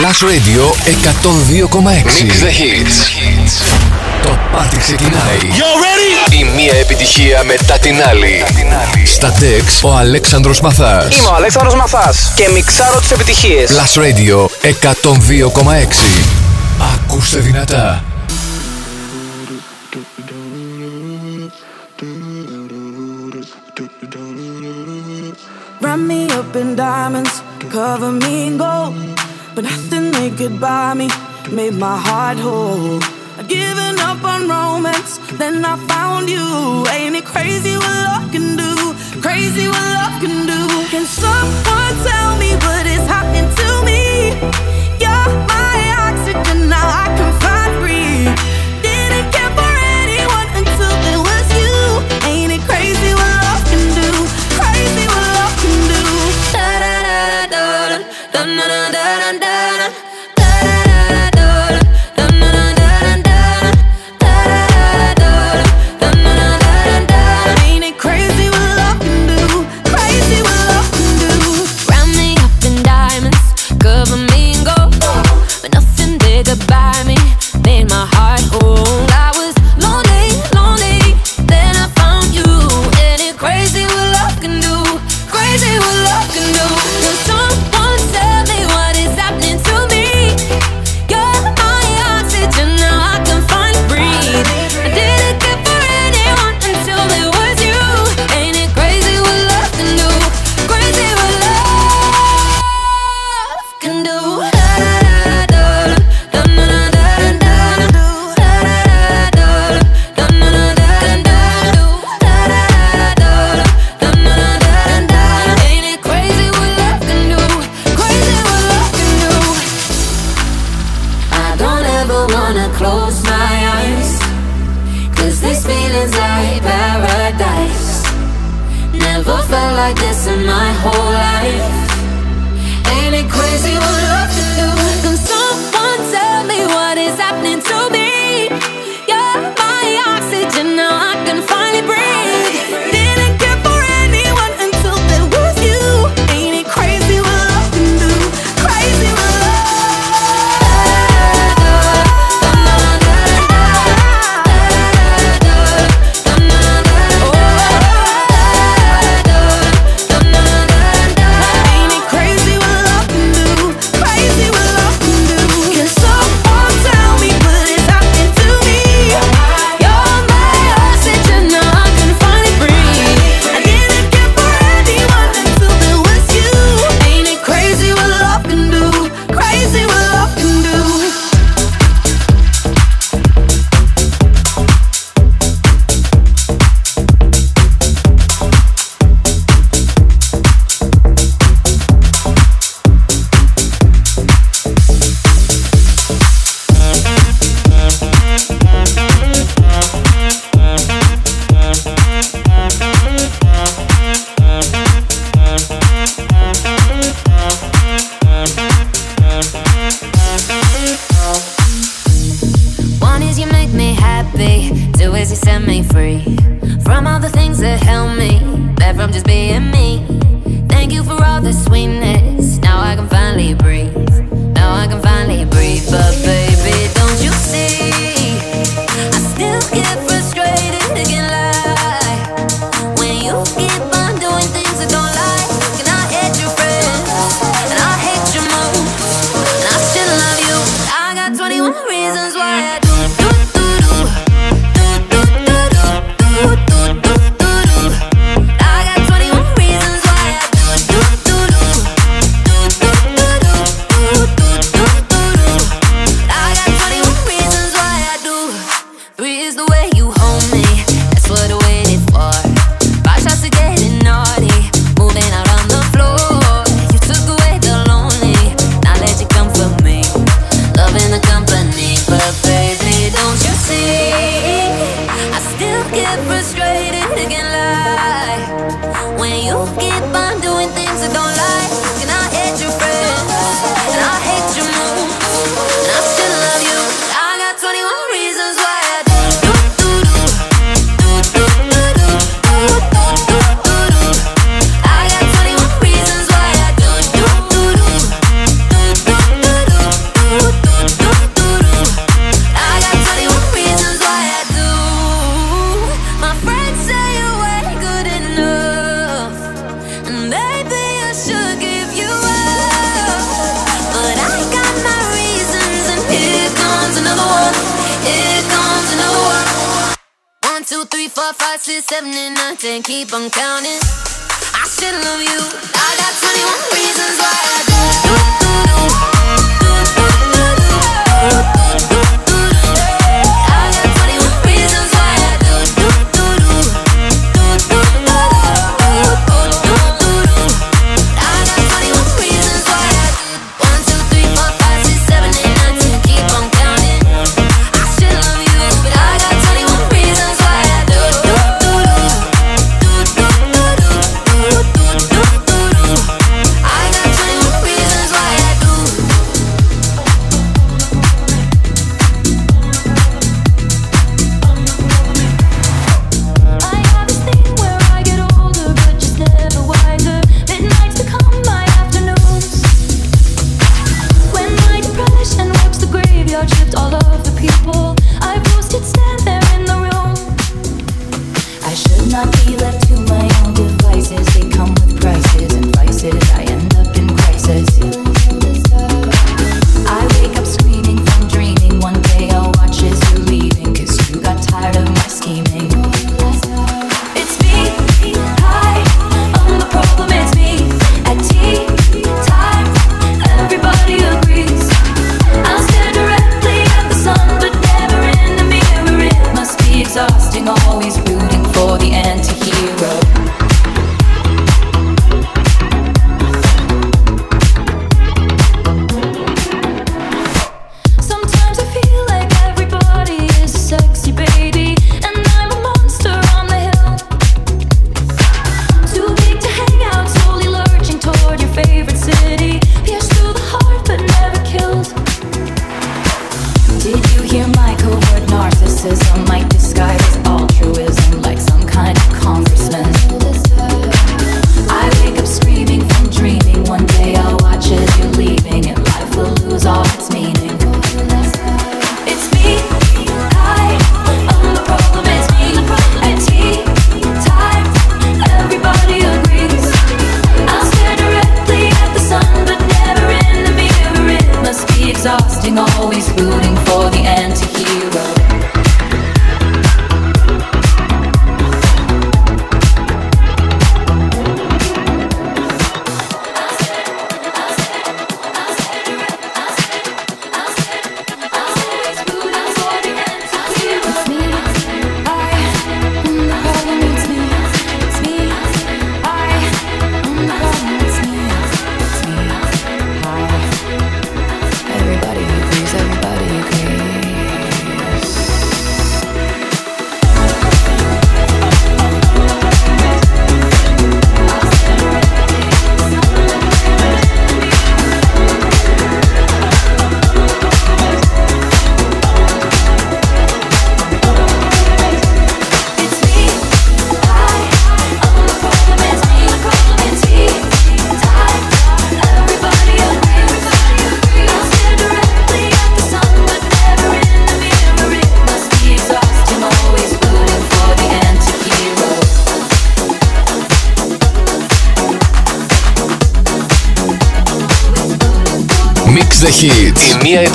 Plus Radio 102,6. Mix the hits. Το πάρτι ξεκινάει. You ready? Η μία επιτυχία μετά την άλλη. Στα τεξ ο Αλέξανδρος Μαθάς. Είμαι ο Αλέξανδρος Μαθάς και μιξάρω τις επιτυχίες. Plus Radio 102,6. Ακούστε δυνατά. Run me up in diamonds, cover me in gold. But nothing they could buy me made my heart whole. I'd given up on romance, then I found you. Ain't it crazy what love can do? Crazy what love can do. Can someone tell me what is happening to me? You're my from just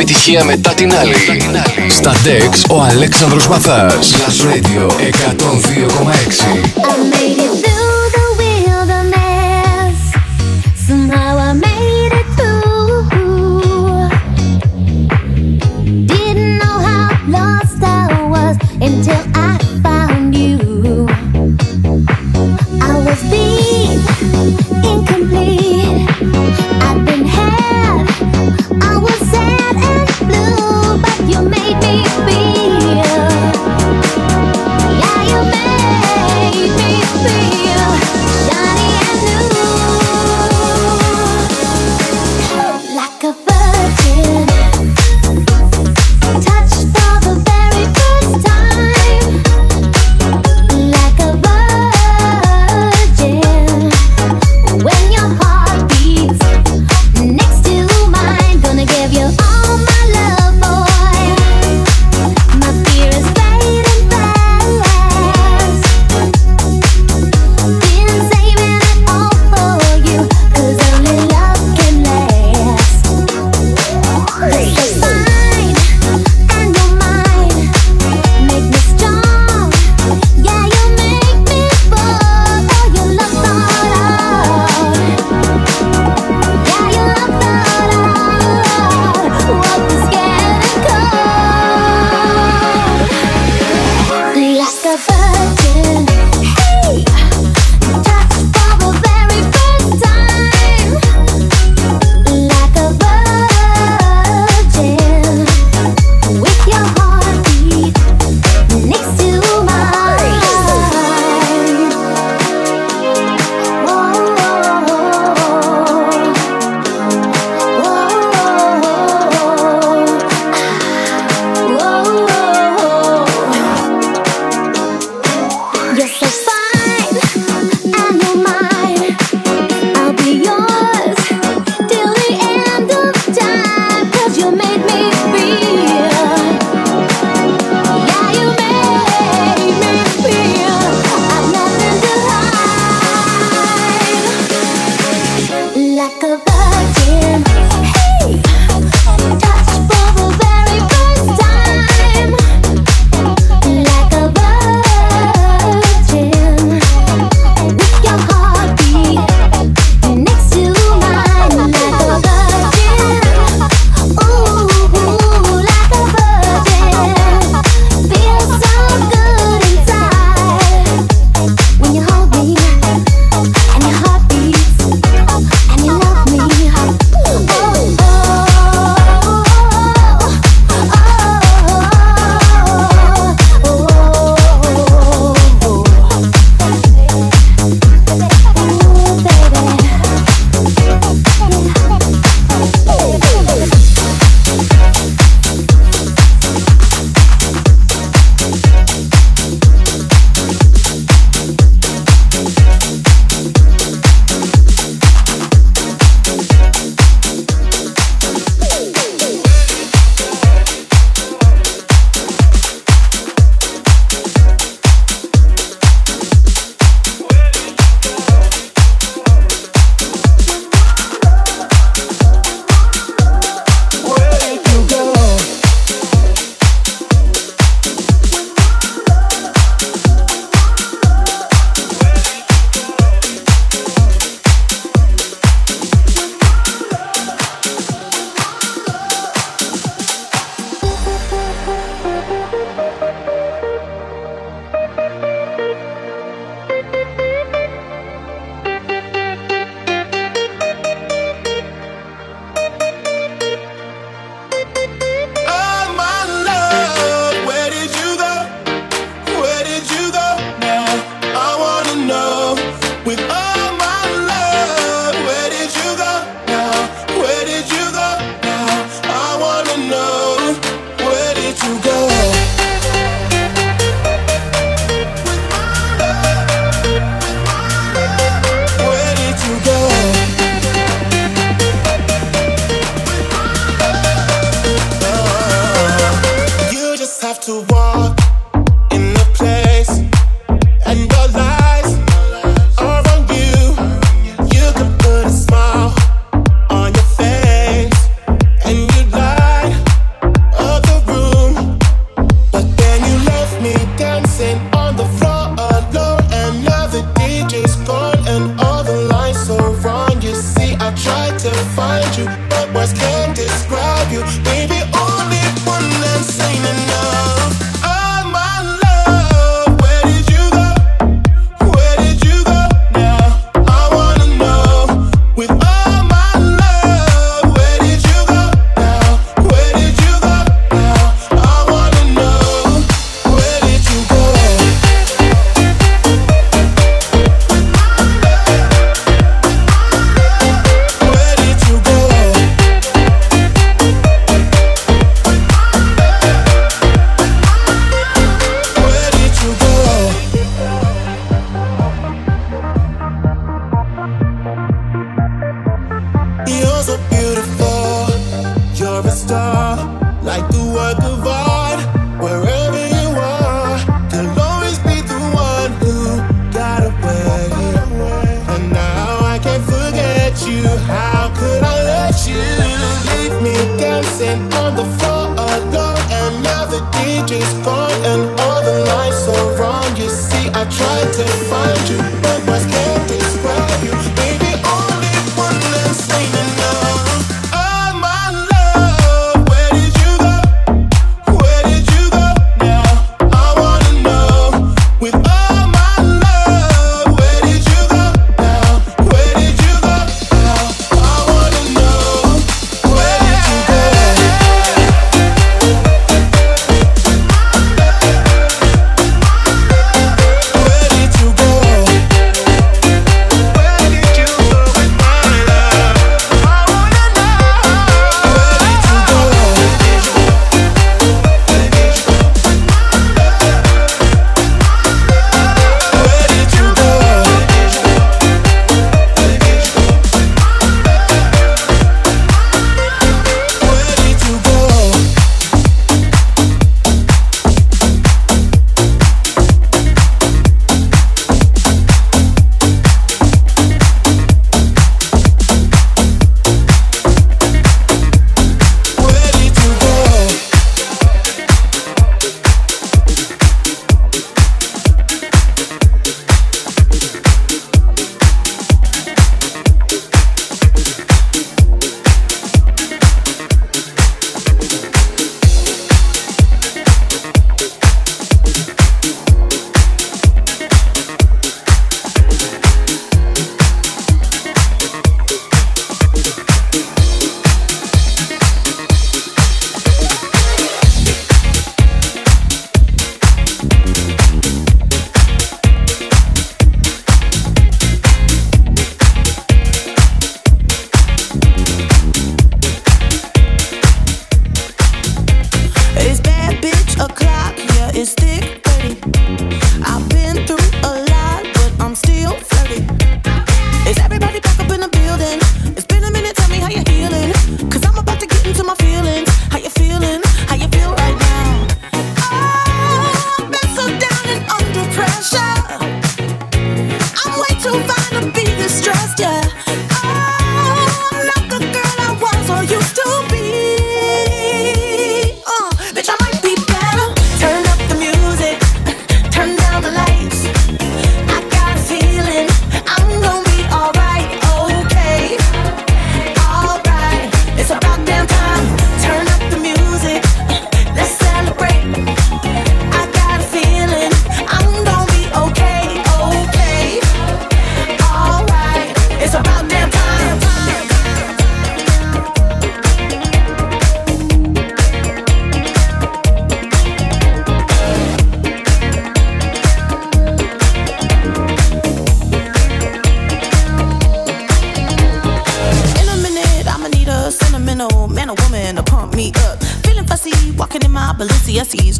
επιτυχία μετά την άλλη. Στα DEX ο Αλέξανδρος Μαθάς. Plus Radio 102,6.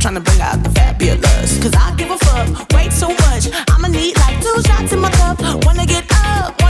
trying to bring out the fabulous. Cause I give a fuck way too much. I'ma need like two shots in my cup. Wanna get up.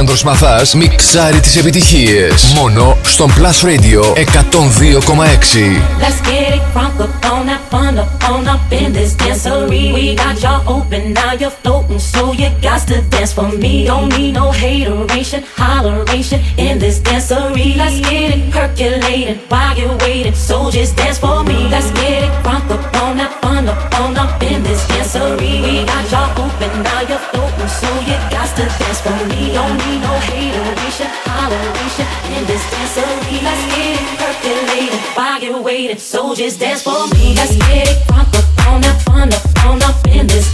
Αλέξανδρος Μαθάς μιξάρει τις επιτυχίες. Μόνο στον Plus Radio 102,6. Let's get it crunk up on that fun up on up in this dancery. We got y'all open, now you're floating, so you got to dance for me. Don't need no hateration, holleration in this dancery. Let's get it percolating while you're waiting, so just dance for me. Let's get it crunk up on that fun up on up in this dancery. We got y'all open, now you're floating, so you got to dance for me. Don't dancery. Let's get it percolating while you're. So just dance for me. Let's get it up on up on up in this.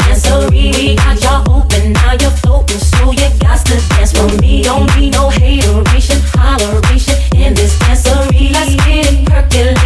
We got y'all open, now you're floating, so you got to dance for me. Don't need no hateration, holleration in this dancery. Let's get it percolating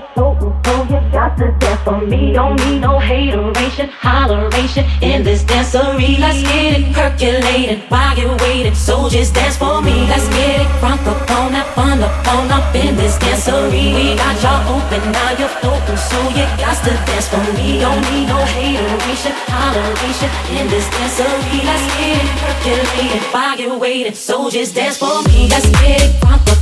Got to dance for me. Don't need no hateration, holleration in this dancery. Let's get it percolating while you're waiting. So just dance for me. Let's get it crunk up on that fun up on up in this dancery. We got y'all open, now you're floating, so you got to dance for me. Don't need no hateration, holleration in this dancery. Let's get it percolating while you're waiting. So just dance for me. Let's get it crunk up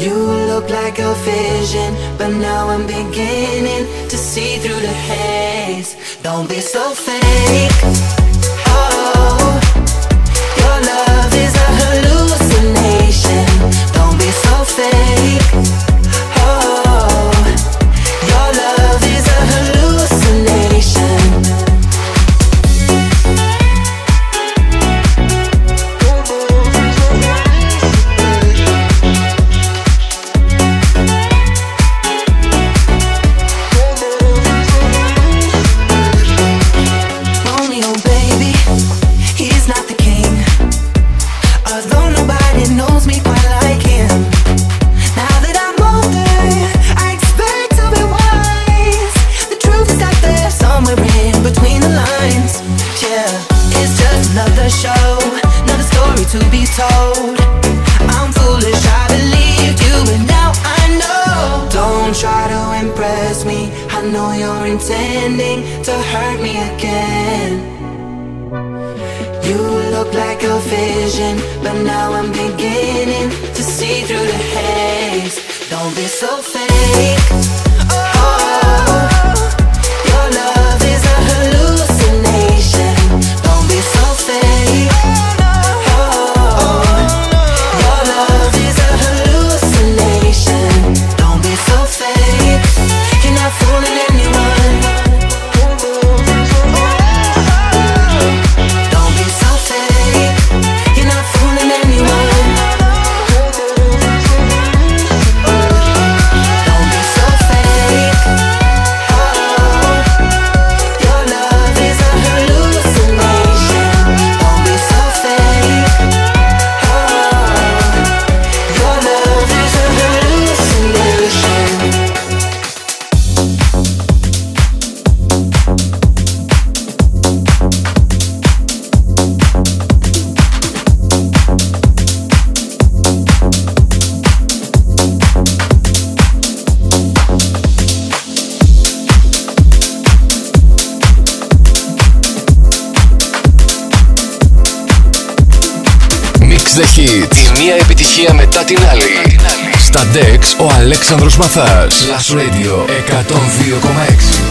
You look like a vision, but now I'm beginning to see through the haze. Don't be so fake. Oh, your love is a hallucination. Don't be so fake. Αλέξανδρος Μαθάς Plus Radio 102,6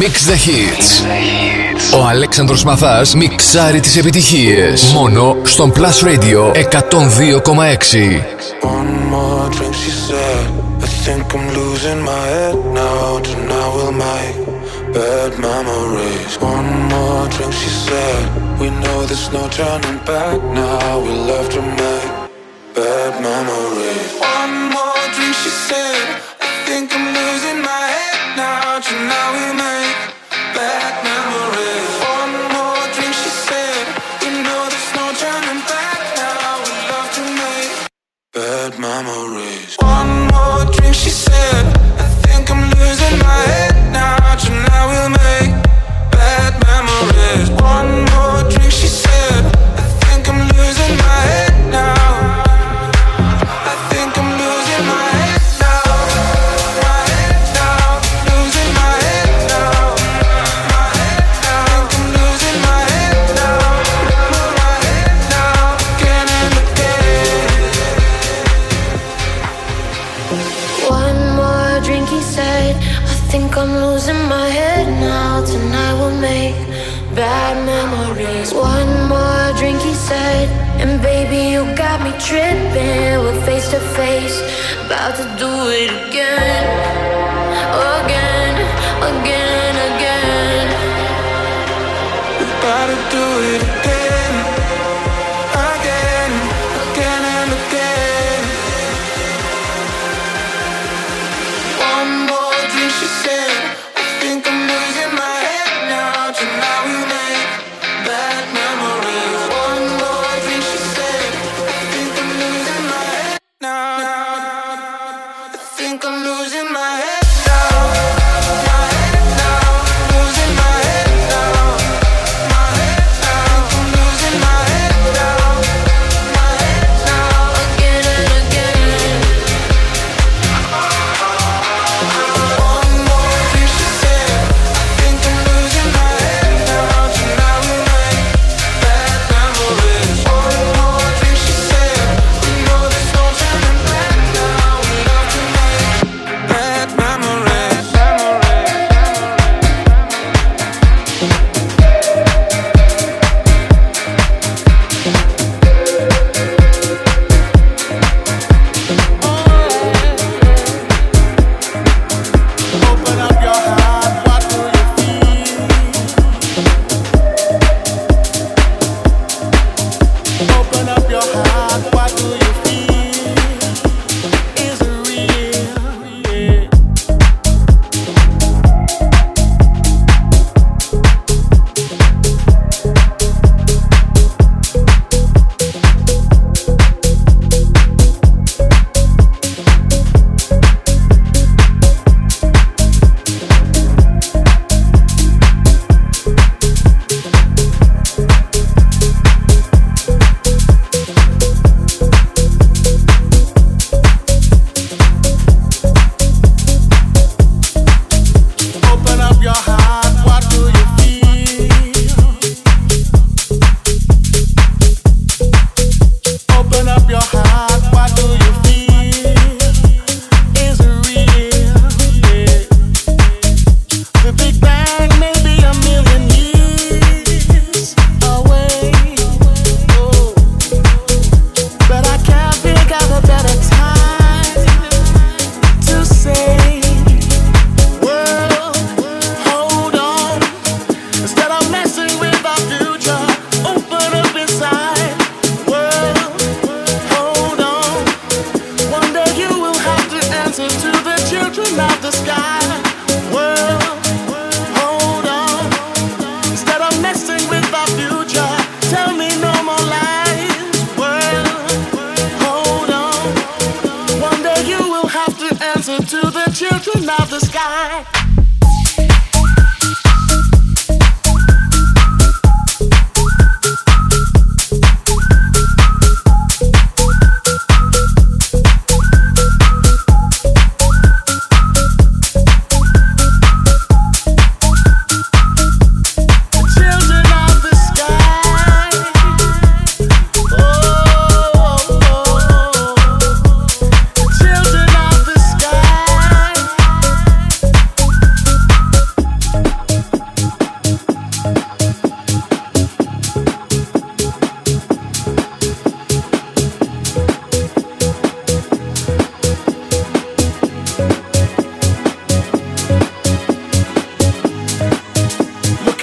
Mix the Hits. Ο Αλέξανδρος Μαθάς μιξάρει τις επιτυχίες. Μόνο στον Plus Radio 102,6. Think I'm losing my head now, tonight will make bad memories. One more drink, she said. We know there's no turning back now. We love to make bad memories. One more drink, she said. I think I'm losing my head. about now. Bad memories. One more drink, she said. You know there's no turning back now. We love tonight. Bad memories. One more drink, she said. I think I'm losing my head now. Tonight we'll make. to face, about to do it again, again, again, again. About to do it again.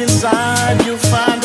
inside you find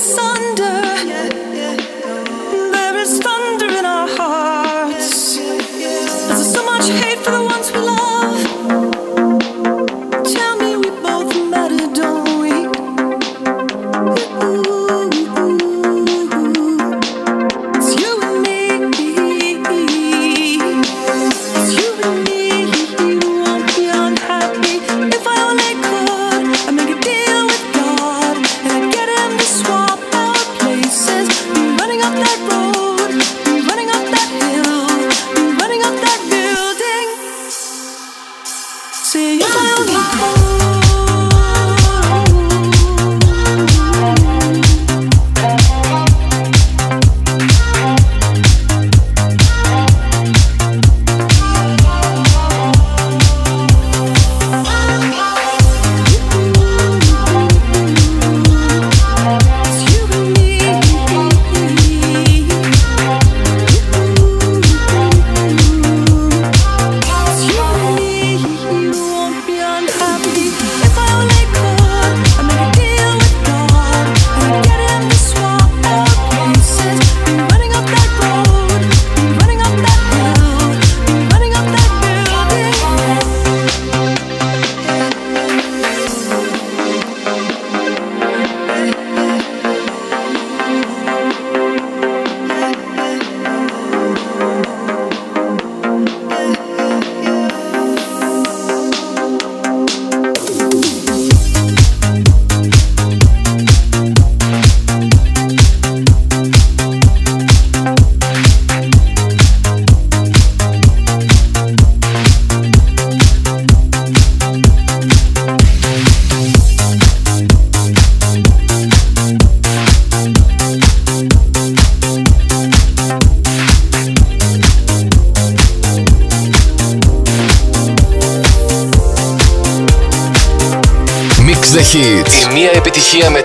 asunder.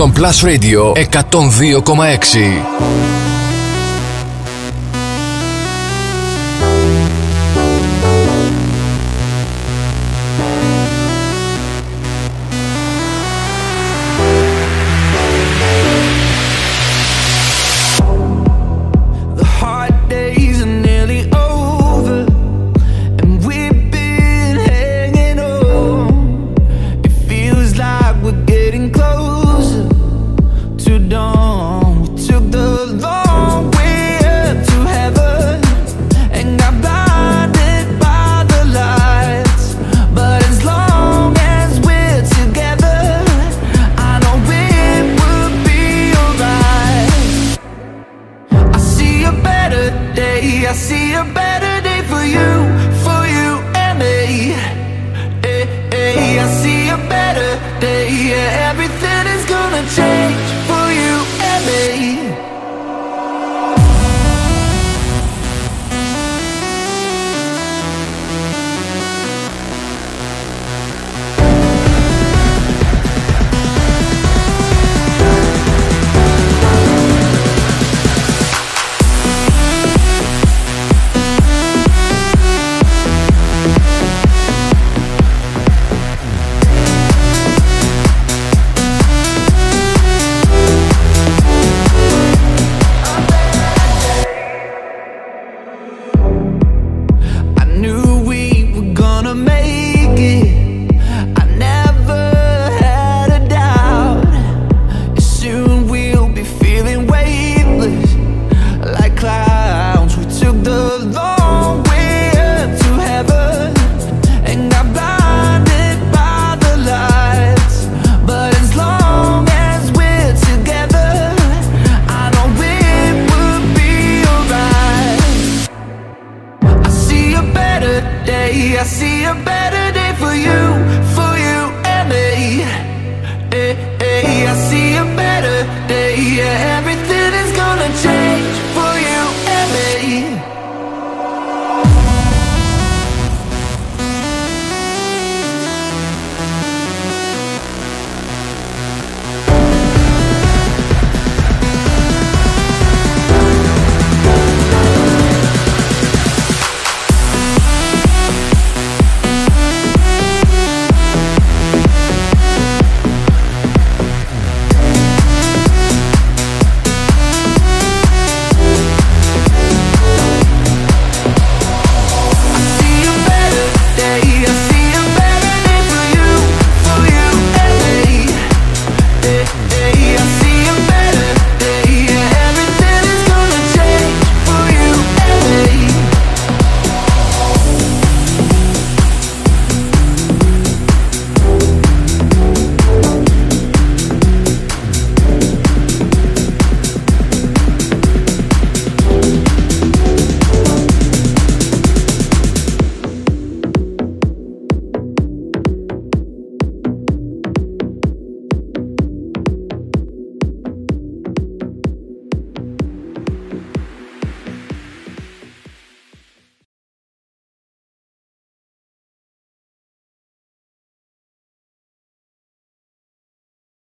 Στον Plus Radio 102,6.